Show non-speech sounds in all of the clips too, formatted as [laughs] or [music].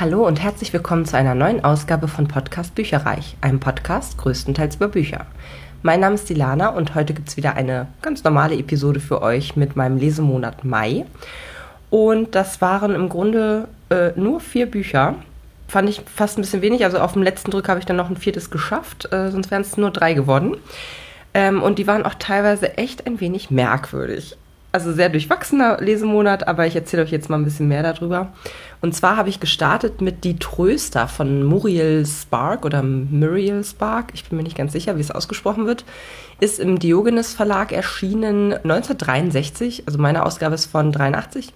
Hallo und herzlich willkommen zu einer neuen Ausgabe von Podcast Bücherreich, einem Podcast größtenteils über Bücher. Mein Name ist Dilana und heute gibt es wieder eine ganz normale Episode für euch mit meinem Lesemonat Mai. Und das waren im Grunde äh, nur vier Bücher. Fand ich fast ein bisschen wenig. Also auf dem letzten Drück habe ich dann noch ein viertes geschafft, äh, sonst wären es nur drei geworden. Ähm, und die waren auch teilweise echt ein wenig merkwürdig also sehr durchwachsener Lesemonat, aber ich erzähle euch jetzt mal ein bisschen mehr darüber. Und zwar habe ich gestartet mit Die Tröster von Muriel Spark oder Muriel Spark, ich bin mir nicht ganz sicher, wie es ausgesprochen wird, ist im Diogenes Verlag erschienen 1963, also meine Ausgabe ist von 83.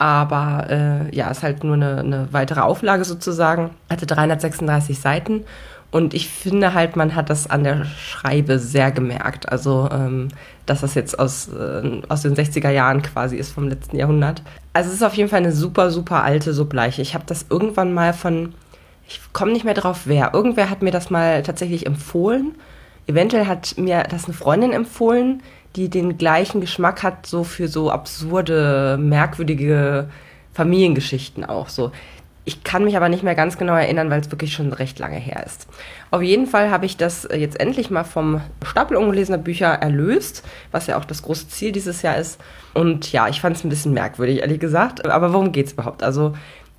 Aber äh, ja, ist halt nur eine, eine weitere Auflage sozusagen. Hatte 336 Seiten und ich finde halt, man hat das an der Schreibe sehr gemerkt. Also, ähm, dass das jetzt aus, äh, aus den 60er Jahren quasi ist vom letzten Jahrhundert. Also es ist auf jeden Fall eine super, super alte Subleiche. Ich habe das irgendwann mal von, ich komme nicht mehr drauf, wer. Irgendwer hat mir das mal tatsächlich empfohlen. Eventuell hat mir das eine Freundin empfohlen, die den gleichen Geschmack hat, so für so absurde, merkwürdige Familiengeschichten auch so. Ich kann mich aber nicht mehr ganz genau erinnern, weil es wirklich schon recht lange her ist. Auf jeden Fall habe ich das jetzt endlich mal vom Stapel ungelesener Bücher erlöst, was ja auch das große Ziel dieses Jahr ist. Und ja, ich fand es ein bisschen merkwürdig, ehrlich gesagt. Aber worum geht es überhaupt? Also,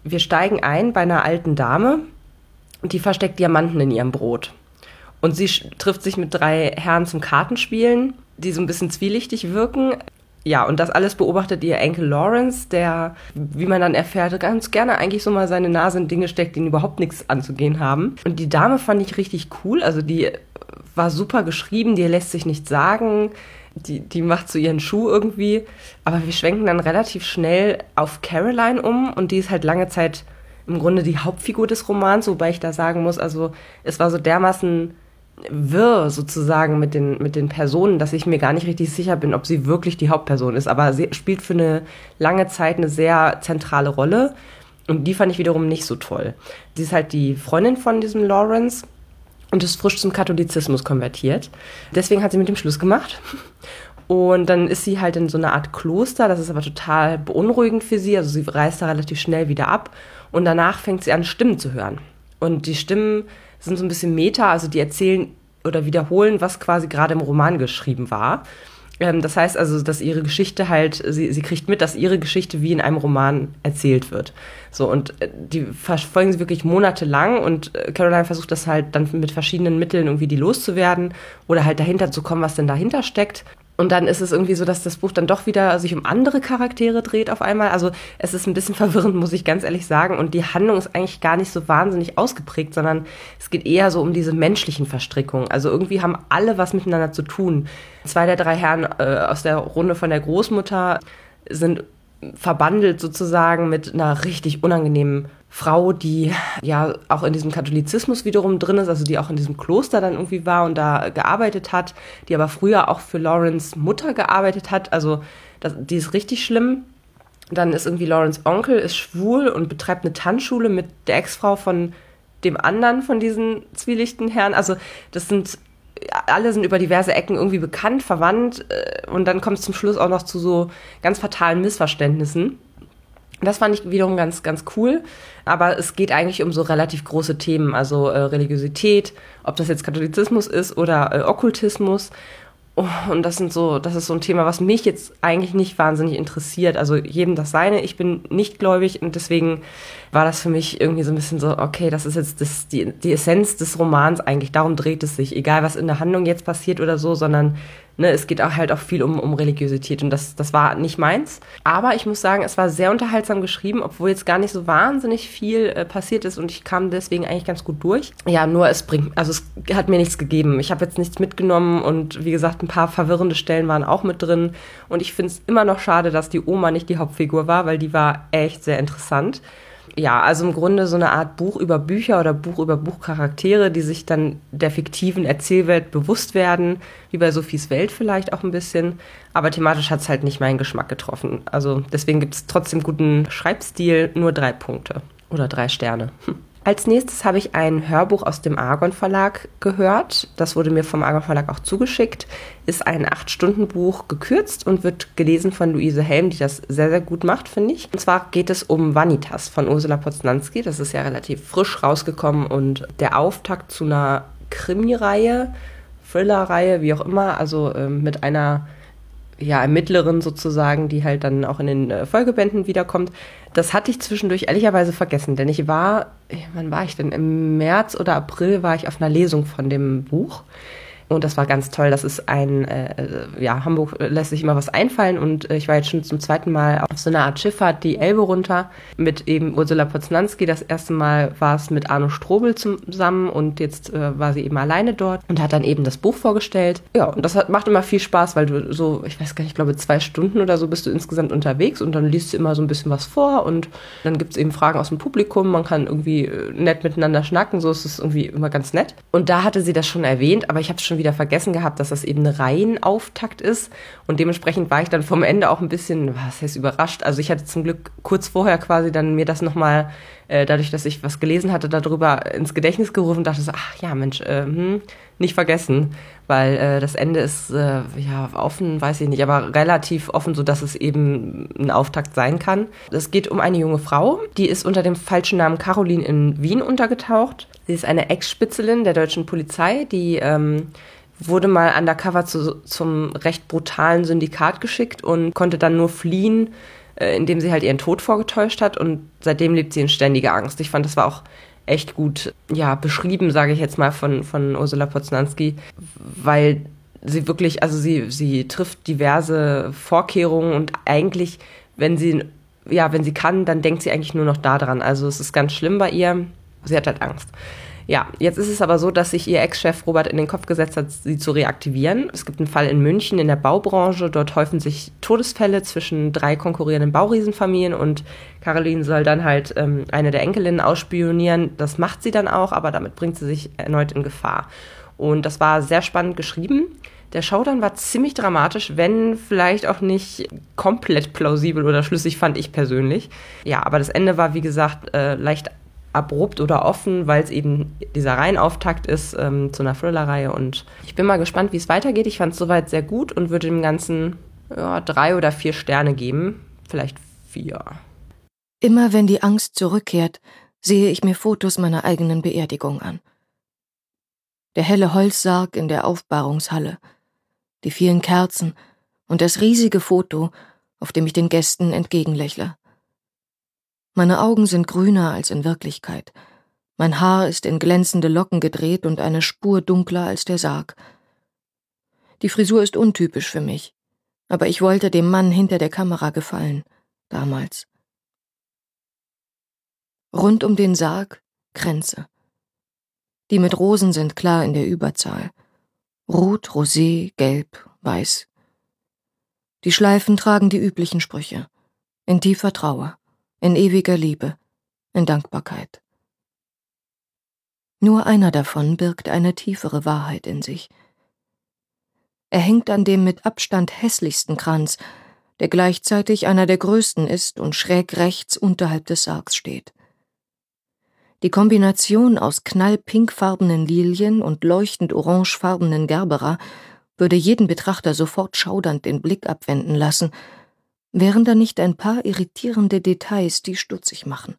wir steigen ein bei einer alten Dame, die versteckt Diamanten in ihrem Brot. Und sie trifft sich mit drei Herren zum Kartenspielen, die so ein bisschen zwielichtig wirken ja, und das alles beobachtet ihr Enkel Lawrence, der, wie man dann erfährt, ganz gerne eigentlich so mal seine Nase in Dinge steckt, die überhaupt nichts anzugehen haben. Und die Dame fand ich richtig cool. Also die war super geschrieben, die lässt sich nichts sagen. Die, die macht so ihren Schuh irgendwie. Aber wir schwenken dann relativ schnell auf Caroline um und die ist halt lange Zeit im Grunde die Hauptfigur des Romans, wobei ich da sagen muss, also es war so dermaßen wirr sozusagen mit den, mit den Personen, dass ich mir gar nicht richtig sicher bin, ob sie wirklich die Hauptperson ist. Aber sie spielt für eine lange Zeit eine sehr zentrale Rolle. Und die fand ich wiederum nicht so toll. Sie ist halt die Freundin von diesem Lawrence und ist frisch zum Katholizismus konvertiert. Deswegen hat sie mit dem Schluss gemacht. Und dann ist sie halt in so einer Art Kloster. Das ist aber total beunruhigend für sie. Also sie reist da relativ schnell wieder ab. Und danach fängt sie an, Stimmen zu hören. Und die Stimmen sind so ein bisschen Meta, also die erzählen oder wiederholen, was quasi gerade im Roman geschrieben war. Ähm, das heißt also, dass ihre Geschichte halt, sie, sie kriegt mit, dass ihre Geschichte wie in einem Roman erzählt wird. So, und äh, die verfolgen sie wirklich monatelang und äh, Caroline versucht das halt dann mit verschiedenen Mitteln irgendwie die loszuwerden oder halt dahinter zu kommen, was denn dahinter steckt. Und dann ist es irgendwie so, dass das Buch dann doch wieder sich um andere Charaktere dreht auf einmal. Also es ist ein bisschen [laughs] verwirrend, muss ich ganz ehrlich sagen. Und die Handlung ist eigentlich gar nicht so wahnsinnig ausgeprägt, sondern es geht eher so um diese menschlichen Verstrickungen. Also irgendwie haben alle was miteinander zu tun. Zwei der drei Herren äh, aus der Runde von der Großmutter sind verbandelt sozusagen mit einer richtig unangenehmen Frau, die ja auch in diesem Katholizismus wiederum drin ist, also die auch in diesem Kloster dann irgendwie war und da gearbeitet hat, die aber früher auch für Lawrence Mutter gearbeitet hat. Also das, die ist richtig schlimm. Dann ist irgendwie Lawrence Onkel, ist schwul und betreibt eine Tanzschule mit der Ex-Frau von dem anderen von diesen zwielichten Herren. Also das sind alle sind über diverse Ecken irgendwie bekannt, verwandt äh, und dann kommt es zum Schluss auch noch zu so ganz fatalen Missverständnissen. Das fand ich wiederum ganz, ganz cool. Aber es geht eigentlich um so relativ große Themen, also äh, Religiosität, ob das jetzt Katholizismus ist oder äh, Okkultismus. Oh, und das sind so, das ist so ein Thema, was mich jetzt eigentlich nicht wahnsinnig interessiert. Also jedem das seine. Ich bin nicht gläubig und deswegen war das für mich irgendwie so ein bisschen so, okay, das ist jetzt das, die, die Essenz des Romans eigentlich. Darum dreht es sich. Egal, was in der Handlung jetzt passiert oder so, sondern ne, es geht auch halt auch viel um, um Religiosität und das, das war nicht meins. Aber ich muss sagen, es war sehr unterhaltsam geschrieben, obwohl jetzt gar nicht so wahnsinnig viel äh, passiert ist und ich kam deswegen eigentlich ganz gut durch. Ja, nur es bringt, also es hat mir nichts gegeben. Ich habe jetzt nichts mitgenommen und wie gesagt, ein paar verwirrende Stellen waren auch mit drin und ich finde es immer noch schade, dass die Oma nicht die Hauptfigur war, weil die war echt sehr interessant ja, also im Grunde so eine Art Buch über Bücher oder Buch über Buchcharaktere, die sich dann der fiktiven Erzählwelt bewusst werden, wie bei Sophies Welt vielleicht auch ein bisschen. Aber thematisch hat es halt nicht meinen Geschmack getroffen. Also deswegen gibt es trotzdem guten Schreibstil, nur drei Punkte oder drei Sterne. Hm. Als nächstes habe ich ein Hörbuch aus dem Argon Verlag gehört. Das wurde mir vom Argon Verlag auch zugeschickt. Ist ein 8-Stunden-Buch gekürzt und wird gelesen von Luise Helm, die das sehr, sehr gut macht, finde ich. Und zwar geht es um Vanitas von Ursula Poznanski. Das ist ja relativ frisch rausgekommen und der Auftakt zu einer Krimi-Reihe, Thriller-Reihe, wie auch immer. Also ähm, mit einer ja, Ermittlerin sozusagen, die halt dann auch in den äh, Folgebänden wiederkommt. Das hatte ich zwischendurch ehrlicherweise vergessen, denn ich war, wann war ich denn? Im März oder April war ich auf einer Lesung von dem Buch. Und das war ganz toll. Das ist ein, äh, ja, Hamburg lässt sich immer was einfallen und äh, ich war jetzt schon zum zweiten Mal auf so einer Art Schifffahrt die Elbe runter mit eben Ursula Poznanski. Das erste Mal war es mit Arno Strobel zusammen und jetzt äh, war sie eben alleine dort und hat dann eben das Buch vorgestellt. Ja, und das hat, macht immer viel Spaß, weil du so, ich weiß gar nicht, ich glaube zwei Stunden oder so bist du insgesamt unterwegs und dann liest du immer so ein bisschen was vor und dann gibt es eben Fragen aus dem Publikum. Man kann irgendwie äh, nett miteinander schnacken, so ist es irgendwie immer ganz nett. Und da hatte sie das schon erwähnt, aber ich habe es schon wieder vergessen gehabt, dass das eben ein Reihenauftakt ist. Und dementsprechend war ich dann vom Ende auch ein bisschen, was heißt überrascht. Also ich hatte zum Glück kurz vorher quasi dann mir das nochmal, äh, dadurch, dass ich was gelesen hatte, darüber ins Gedächtnis gerufen und dachte so, ach ja, Mensch, äh, hm, nicht vergessen. Weil äh, das Ende ist äh, ja offen, weiß ich nicht, aber relativ offen, so dass es eben ein Auftakt sein kann. Es geht um eine junge Frau, die ist unter dem falschen Namen Caroline in Wien untergetaucht. Sie ist eine Ex-Spitzelin der deutschen Polizei, die ähm, wurde mal undercover zu, zum recht brutalen Syndikat geschickt und konnte dann nur fliehen, äh, indem sie halt ihren Tod vorgetäuscht hat und seitdem lebt sie in ständiger Angst. Ich fand, das war auch echt gut, ja, beschrieben, sage ich jetzt mal, von, von Ursula Poznanski, weil sie wirklich, also sie, sie trifft diverse Vorkehrungen und eigentlich, wenn sie, ja, wenn sie kann, dann denkt sie eigentlich nur noch daran. Also es ist ganz schlimm bei ihr. Sie hat halt Angst. Ja, jetzt ist es aber so, dass sich ihr Ex-Chef Robert in den Kopf gesetzt hat, sie zu reaktivieren. Es gibt einen Fall in München in der Baubranche. Dort häufen sich Todesfälle zwischen drei konkurrierenden Bauriesenfamilien und Caroline soll dann halt ähm, eine der Enkelinnen ausspionieren. Das macht sie dann auch, aber damit bringt sie sich erneut in Gefahr. Und das war sehr spannend geschrieben. Der Showdown war ziemlich dramatisch, wenn vielleicht auch nicht komplett plausibel oder schlüssig, fand ich persönlich. Ja, aber das Ende war, wie gesagt, äh, leicht abrupt oder offen, weil es eben dieser Reihenauftakt ist ähm, zu einer Thriller-Reihe. Und ich bin mal gespannt, wie es weitergeht. Ich fand es soweit sehr gut und würde dem Ganzen ja, drei oder vier Sterne geben. Vielleicht vier. Immer wenn die Angst zurückkehrt, sehe ich mir Fotos meiner eigenen Beerdigung an. Der helle Holzsarg in der Aufbahrungshalle, die vielen Kerzen und das riesige Foto, auf dem ich den Gästen entgegenlächle. Meine Augen sind grüner als in Wirklichkeit. Mein Haar ist in glänzende Locken gedreht und eine Spur dunkler als der Sarg. Die Frisur ist untypisch für mich, aber ich wollte dem Mann hinter der Kamera gefallen, damals. Rund um den Sarg Kränze. Die mit Rosen sind klar in der Überzahl. Rot, Rosé, Gelb, Weiß. Die Schleifen tragen die üblichen Sprüche. In tiefer Trauer in ewiger Liebe, in Dankbarkeit. Nur einer davon birgt eine tiefere Wahrheit in sich. Er hängt an dem mit Abstand hässlichsten Kranz, der gleichzeitig einer der größten ist und schräg rechts unterhalb des Sargs steht. Die Kombination aus knallpinkfarbenen Lilien und leuchtend orangefarbenen Gerbera würde jeden Betrachter sofort schaudernd den Blick abwenden lassen Wären da nicht ein paar irritierende Details, die stutzig machen?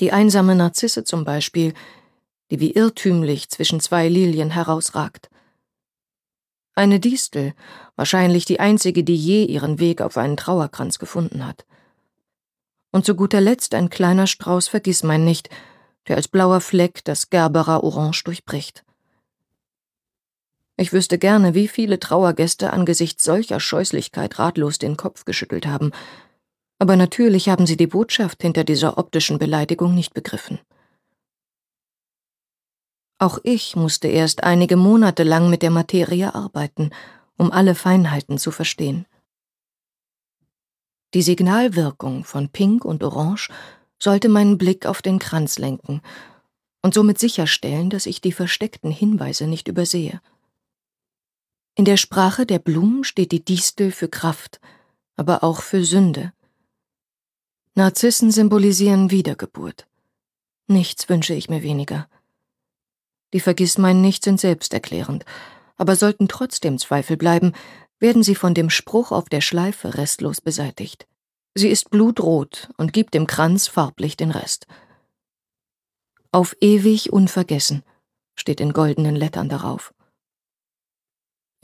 Die einsame Narzisse zum Beispiel, die wie irrtümlich zwischen zwei Lilien herausragt. Eine Distel, wahrscheinlich die einzige, die je ihren Weg auf einen Trauerkranz gefunden hat. Und zu guter Letzt ein kleiner Strauß Vergissmeinnicht, der als blauer Fleck das Gerberer Orange durchbricht. Ich wüsste gerne, wie viele Trauergäste angesichts solcher Scheußlichkeit ratlos den Kopf geschüttelt haben, aber natürlich haben sie die Botschaft hinter dieser optischen Beleidigung nicht begriffen. Auch ich musste erst einige Monate lang mit der Materie arbeiten, um alle Feinheiten zu verstehen. Die Signalwirkung von Pink und Orange sollte meinen Blick auf den Kranz lenken und somit sicherstellen, dass ich die versteckten Hinweise nicht übersehe. In der Sprache der Blumen steht die Distel für Kraft, aber auch für Sünde. Narzissen symbolisieren Wiedergeburt. Nichts wünsche ich mir weniger. Die Vergissmein nicht sind selbsterklärend, aber sollten trotzdem Zweifel bleiben, werden sie von dem Spruch auf der Schleife restlos beseitigt. Sie ist blutrot und gibt dem Kranz farblich den Rest. Auf ewig unvergessen steht in goldenen Lettern darauf.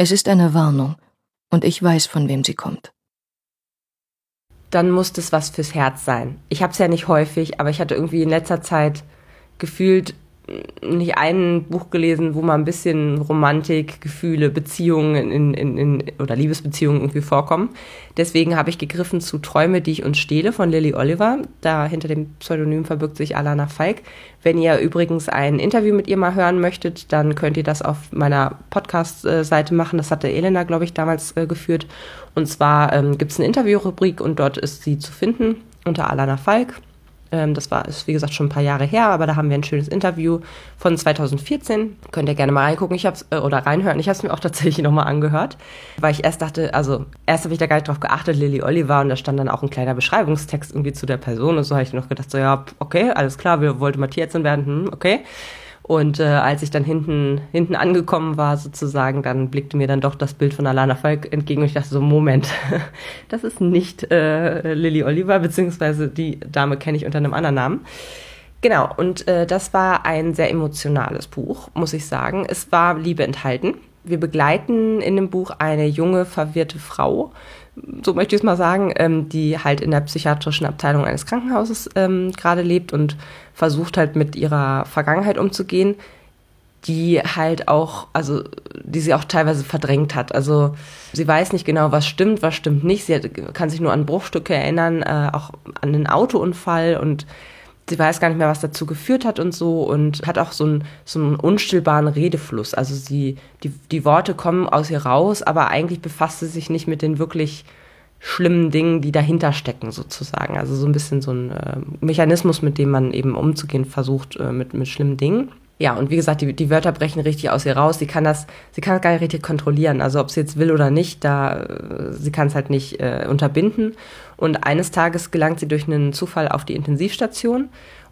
Es ist eine Warnung, und ich weiß, von wem sie kommt. Dann muss das was fürs Herz sein. Ich habe es ja nicht häufig, aber ich hatte irgendwie in letzter Zeit gefühlt nicht ein Buch gelesen, wo mal ein bisschen Romantik, Gefühle, Beziehungen in, in, in, oder Liebesbeziehungen irgendwie vorkommen. Deswegen habe ich gegriffen zu Träume, die ich uns stehle von Lily Oliver. Da hinter dem Pseudonym verbirgt sich Alana Falk. Wenn ihr übrigens ein Interview mit ihr mal hören möchtet, dann könnt ihr das auf meiner Podcast-Seite machen. Das hatte Elena, glaube ich, damals äh, geführt. Und zwar ähm, gibt es eine Interviewrubrik und dort ist sie zu finden unter Alana Falk. Ähm, das war, ist wie gesagt schon ein paar Jahre her, aber da haben wir ein schönes Interview von 2014. Könnt ihr gerne mal reingucken. Ich hab's, äh, oder reinhören. Ich habe es mir auch tatsächlich [laughs] nochmal angehört, weil ich erst dachte, also erst habe ich da gar nicht drauf geachtet, Lily Oliver, und da stand dann auch ein kleiner Beschreibungstext irgendwie zu der Person und so habe ich noch gedacht, so ja, okay, alles klar, wir wollten Tierärztin werden, hm, okay. Und äh, als ich dann hinten, hinten angekommen war, sozusagen, dann blickte mir dann doch das Bild von Alana Falk entgegen und ich dachte so, Moment, [laughs] das ist nicht äh, Lily Oliver, beziehungsweise die Dame kenne ich unter einem anderen Namen. Genau, und äh, das war ein sehr emotionales Buch, muss ich sagen. Es war Liebe enthalten. Wir begleiten in dem Buch eine junge, verwirrte Frau, so möchte ich es mal sagen, ähm, die halt in der psychiatrischen Abteilung eines Krankenhauses ähm, gerade lebt und versucht halt mit ihrer Vergangenheit umzugehen, die halt auch, also die sie auch teilweise verdrängt hat. Also sie weiß nicht genau, was stimmt, was stimmt nicht. Sie hat, kann sich nur an Bruchstücke erinnern, äh, auch an einen Autounfall und sie weiß gar nicht mehr, was dazu geführt hat und so und hat auch so einen, so einen unstillbaren Redefluss. Also sie, die, die Worte kommen aus ihr raus, aber eigentlich befasst sie sich nicht mit den wirklich schlimmen Dingen, die dahinter stecken, sozusagen. Also so ein bisschen so ein äh, Mechanismus, mit dem man eben umzugehen versucht äh, mit, mit schlimmen Dingen. Ja, und wie gesagt, die, die Wörter brechen richtig aus ihr raus. Sie kann das, sie kann das gar nicht richtig kontrollieren. Also ob sie jetzt will oder nicht, da äh, sie kann es halt nicht äh, unterbinden. Und eines Tages gelangt sie durch einen Zufall auf die Intensivstation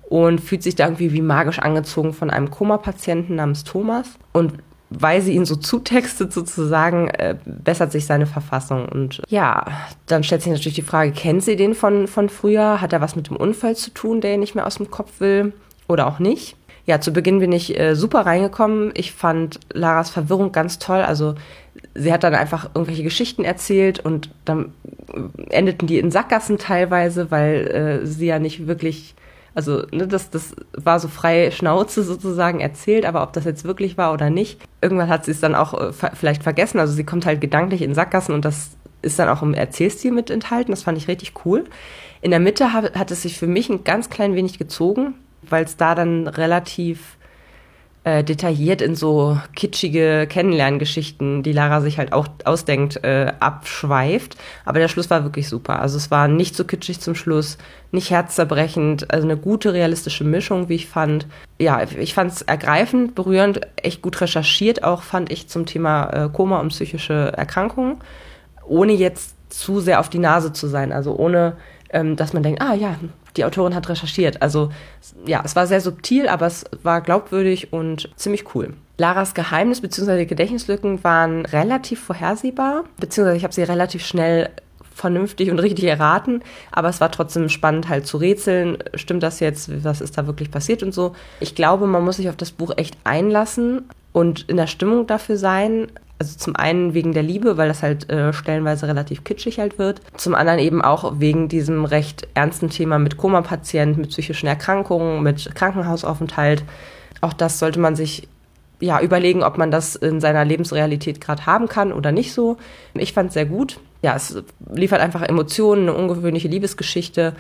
und fühlt sich da irgendwie wie magisch angezogen von einem Koma-Patienten namens Thomas. Und weil sie ihn so [laughs] zutextet sozusagen, äh, bessert sich seine Verfassung. Und ja, dann stellt sich natürlich die Frage, kennt sie den von, von früher? Hat er was mit dem Unfall zu tun, der ihr nicht mehr aus dem Kopf will? Oder auch nicht? Ja, zu Beginn bin ich äh, super reingekommen. Ich fand Laras Verwirrung ganz toll. Also sie hat dann einfach irgendwelche Geschichten erzählt und dann endeten die in Sackgassen teilweise, weil äh, sie ja nicht wirklich, also ne, das, das war so frei Schnauze sozusagen erzählt, aber ob das jetzt wirklich war oder nicht, irgendwann hat sie es dann auch äh, vielleicht vergessen. Also sie kommt halt gedanklich in Sackgassen und das ist dann auch im Erzählstil mit enthalten. Das fand ich richtig cool. In der Mitte hat es sich für mich ein ganz klein wenig gezogen, weil es da dann relativ äh, detailliert in so kitschige Kennenlerngeschichten, die Lara sich halt auch ausdenkt, äh, abschweift. Aber der Schluss war wirklich super. Also es war nicht so kitschig zum Schluss, nicht herzzerbrechend, also eine gute realistische Mischung, wie ich fand. Ja, ich fand es ergreifend, berührend, echt gut recherchiert, auch fand ich zum Thema äh, Koma und psychische Erkrankungen, ohne jetzt zu sehr auf die Nase zu sein. Also ohne, ähm, dass man denkt, ah ja, die Autorin hat recherchiert. Also ja, es war sehr subtil, aber es war glaubwürdig und ziemlich cool. Laras Geheimnis bzw. Gedächtnislücken waren relativ vorhersehbar, beziehungsweise ich habe sie relativ schnell vernünftig und richtig erraten, aber es war trotzdem spannend halt zu rätseln, stimmt das jetzt, was ist da wirklich passiert und so. Ich glaube, man muss sich auf das Buch echt einlassen und in der Stimmung dafür sein, also zum einen wegen der Liebe, weil das halt äh, stellenweise relativ kitschig halt wird. Zum anderen eben auch wegen diesem recht ernsten Thema mit Koma-Patienten, mit psychischen Erkrankungen, mit Krankenhausaufenthalt. Auch das sollte man sich ja überlegen, ob man das in seiner Lebensrealität gerade haben kann oder nicht so. Ich fand es sehr gut. Ja, es liefert einfach Emotionen, eine ungewöhnliche Liebesgeschichte.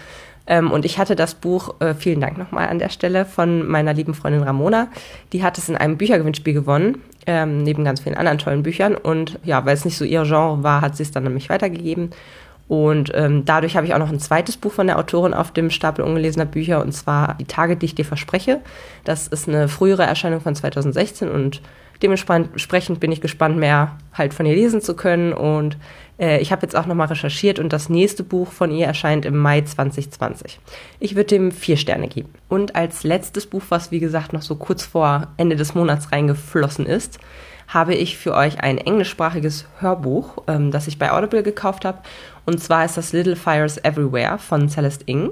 Ähm, und ich hatte das Buch, äh, vielen Dank nochmal an der Stelle, von meiner lieben Freundin Ramona. Die hat es in einem Büchergewinnspiel gewonnen ähm, neben ganz vielen anderen tollen Büchern. Und ja, weil es nicht so ihr Genre war, hat sie es dann nämlich weitergegeben. Und ähm, dadurch habe ich auch noch ein zweites Buch von der Autorin auf dem Stapel ungelesener Bücher, und zwar Die Tage, die ich dir verspreche. Das ist eine frühere Erscheinung von 2016 und dementsprechend bin ich gespannt, mehr halt von ihr lesen zu können. Und Äh, ich habe jetzt auch nochmal recherchiert und das nächste Buch von ihr erscheint im Mai 2020. Ich würde dem vier Sterne geben. Und als letztes Buch, was wie gesagt noch so kurz vor Ende des Monats reingeflossen ist, habe ich für euch ein englischsprachiges Hörbuch, ähm, das ich bei Audible gekauft habe. Und zwar ist das Little Fires Everywhere von Celeste Ing.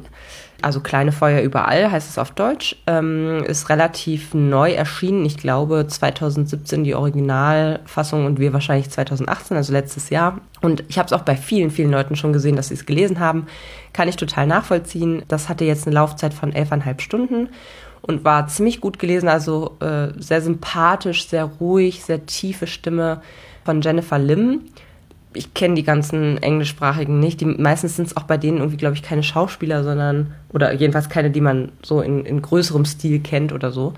Also kleine Feuer überall heißt es auf Deutsch. Ähm, ist relativ neu erschienen. Ich glaube 2017 die Originalfassung und wir wahrscheinlich 2018, also letztes Jahr. Und ich habe es auch bei vielen, vielen Leuten schon gesehen, dass sie es gelesen haben. Kann ich total nachvollziehen. Das hatte jetzt eine Laufzeit von elfeinhalb Stunden und war ziemlich gut gelesen, also äh, sehr sympathisch, sehr ruhig, sehr tiefe Stimme von Jennifer Lim. Ich kenne die ganzen englischsprachigen nicht. Die, meistens sind es auch bei denen irgendwie, glaube ich, keine Schauspieler, sondern, oder jedenfalls keine, die man so in, in größerem Stil kennt oder so.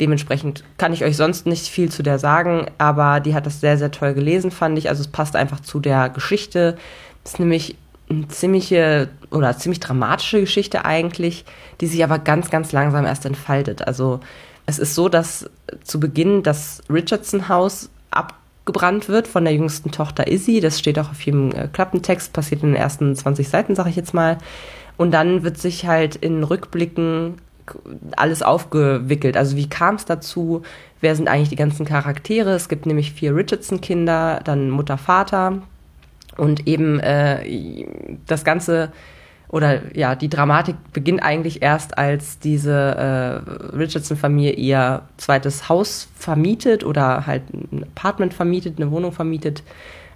Dementsprechend kann ich euch sonst nicht viel zu der sagen, aber die hat das sehr, sehr toll gelesen, fand ich. Also es passt einfach zu der Geschichte. Es ist nämlich eine ziemliche oder ziemlich dramatische Geschichte eigentlich, die sich aber ganz, ganz langsam erst entfaltet. Also es ist so, dass zu Beginn das Richardson-Haus abgebrannt wird von der jüngsten Tochter Izzy. Das steht auch auf jedem äh, Klappentext, passiert in den ersten 20 Seiten, sage ich jetzt mal. Und dann wird sich halt in Rückblicken alles aufgewickelt. Also wie kam es dazu? Wer sind eigentlich die ganzen Charaktere? Es gibt nämlich vier Richardson-Kinder, dann Mutter, Vater, und eben äh, das Ganze oder ja, die Dramatik beginnt eigentlich erst, als diese äh, Richardson-Familie ihr zweites Haus vermietet oder halt ein Apartment vermietet, eine Wohnung vermietet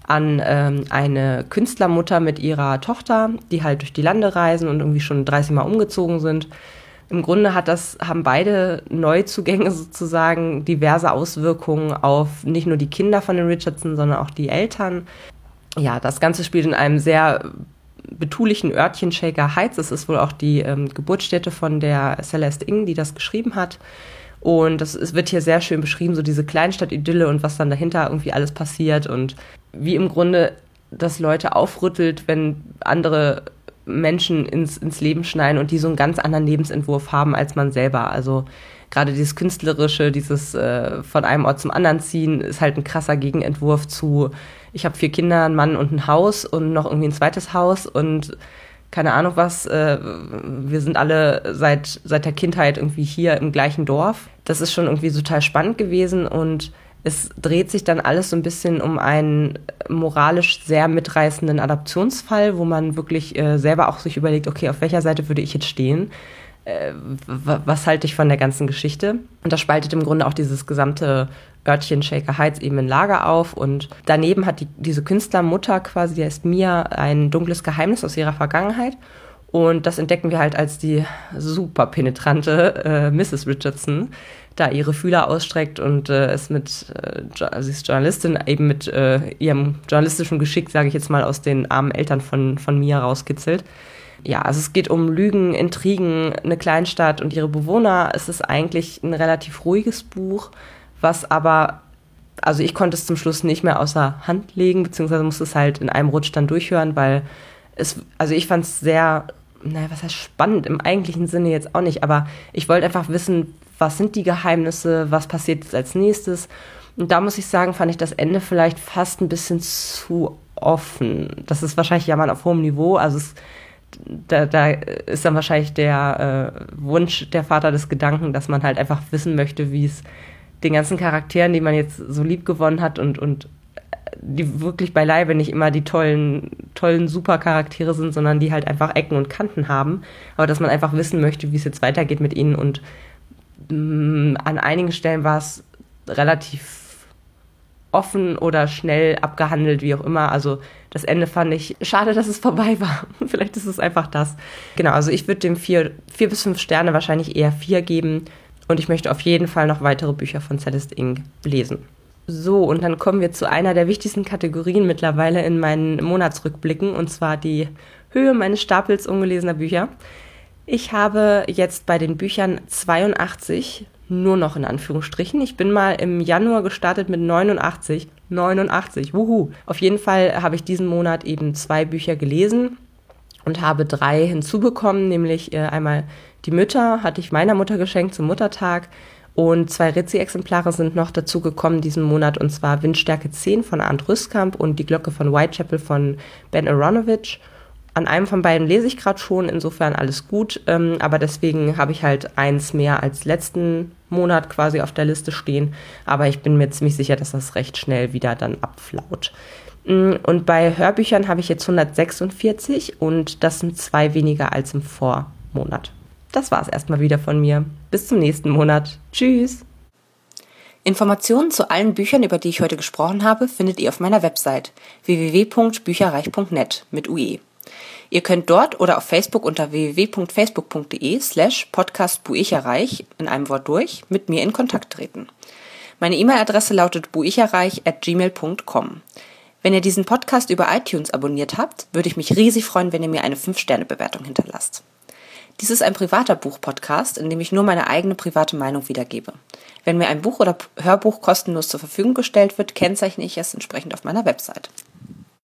an ähm, eine Künstlermutter mit ihrer Tochter, die halt durch die Lande reisen und irgendwie schon 30 Mal umgezogen sind. Im Grunde hat das, haben beide Neuzugänge sozusagen diverse Auswirkungen auf nicht nur die Kinder von den Richardson, sondern auch die Eltern ja, das Ganze spielt in einem sehr betulichen Örtchen Shaker Heights. Es ist wohl auch die ähm, Geburtsstätte von der Celeste Ing, die das geschrieben hat. Und das es wird hier sehr schön beschrieben, so diese Kleinstadt-Idylle und was dann dahinter irgendwie alles passiert und wie im Grunde das Leute aufrüttelt, wenn andere Menschen ins, ins Leben schneiden und die so einen ganz anderen Lebensentwurf haben als man selber. Also gerade dieses Künstlerische, dieses äh, von einem Ort zum anderen ziehen, ist halt ein krasser Gegenentwurf zu ich habe vier Kinder, einen Mann und ein Haus und noch irgendwie ein zweites Haus und keine Ahnung was, äh, wir sind alle seit, seit der Kindheit irgendwie hier im gleichen Dorf. Das ist schon irgendwie total spannend gewesen und es dreht sich dann alles so ein bisschen um einen moralisch sehr mitreißenden Adaptionsfall, wo man wirklich äh, selber auch sich überlegt, okay, auf welcher Seite würde ich jetzt stehen? Äh, was halte ich von der ganzen Geschichte? Und das spaltet im Grunde auch dieses gesamte Örtchen Shaker Heights eben in Lager auf und daneben hat die, diese Künstlermutter quasi, die heißt Mia, ein dunkles Geheimnis aus ihrer Vergangenheit und das entdecken wir halt als die super penetrante äh, Mrs. Richardson, da ihre Fühler ausstreckt und äh, es mit, äh, sie ist Journalistin, eben mit äh, ihrem journalistischen Geschick, sage ich jetzt mal, aus den armen Eltern von, von Mia rauskitzelt. Ja, also es geht um Lügen, Intrigen, eine Kleinstadt und ihre Bewohner. Es ist eigentlich ein relativ ruhiges Buch was aber, also ich konnte es zum Schluss nicht mehr außer Hand legen, beziehungsweise musste es halt in einem Rutsch dann durchhören, weil es, also ich fand es sehr, naja, was heißt spannend, im eigentlichen Sinne jetzt auch nicht, aber ich wollte einfach wissen, was sind die Geheimnisse, was passiert jetzt als nächstes. Und da muss ich sagen, fand ich das Ende vielleicht fast ein bisschen zu offen. Das ist wahrscheinlich ja mal auf hohem Niveau, also es da, da ist dann wahrscheinlich der äh, Wunsch der Vater des Gedanken, dass man halt einfach wissen möchte, wie es den ganzen Charakteren, die man jetzt so lieb gewonnen hat und, und die wirklich beileibe nicht immer die tollen, tollen Supercharaktere sind, sondern die halt einfach Ecken und Kanten haben. Aber dass man einfach wissen möchte, wie es jetzt weitergeht mit ihnen. Und mh, mm, an einigen Stellen war es relativ offen oder schnell abgehandelt, wie auch immer. Also das Ende fand ich schade, dass es vorbei war. [laughs] Vielleicht ist es einfach das. Genau, also ich würde dem vier, vier bis fünf Sterne wahrscheinlich eher vier geben. Und ich möchte auf jeden Fall noch weitere Bücher von Celeste Ing lesen. So, und dann kommen wir zu einer der wichtigsten Kategorien mittlerweile in meinen Monatsrückblicken, und zwar die Höhe meines Stapels ungelesener Bücher. Ich habe jetzt bei den Büchern 82 nur noch in Anführungsstrichen. Ich bin mal im Januar gestartet mit 89. 89, wuhu. Auf jeden Fall habe ich diesen Monat eben zwei Bücher gelesen und habe drei hinzubekommen, nämlich äh, einmal die Mütter hatte ich meiner Mutter geschenkt zum Muttertag Und zwei Rezi-Exemplare sind noch dazu gekommen diesen Monat, und zwar Windstärke 10 von Arndt Rüstkamp und die Glocke von Whitechapel von Ben Aronovich. An einem von beiden lese ich gerade schon, insofern alles gut, ähm, aber deswegen habe ich halt eins mehr als letzten Monat quasi auf der Liste stehen, aber ich bin mir ziemlich sicher, dass das recht schnell wieder dann abflaut. Mm, und bei Hörbüchern habe ich jetzt 146 und das sind zwei weniger als im Vormonat. Das war es erstmal wieder von mir. Bis zum nächsten Monat. Tschüss. Informationen zu allen Büchern, über die ich heute gesprochen habe, findet ihr auf meiner Website www.bücherreich.net mit UE. Ihr könnt dort oder auf Facebook unter www.facebook.de slash podcastbuicherreich in einem Wort durch mit mir in Kontakt treten. Meine E-Mail-Adresse lautet buicherreich at gmail.com. Wenn ihr diesen Podcast über iTunes abonniert habt, würde ich mich riesig freuen, wenn ihr mir eine 5-Sterne-Bewertung hinterlasst. Dies ist ein privater Buch-Podcast, in dem ich nur meine eigene private Meinung wiedergebe. Wenn mir ein Buch oder Hörbuch kostenlos zur Verfügung gestellt wird, kennzeichne ich es entsprechend auf meiner Website.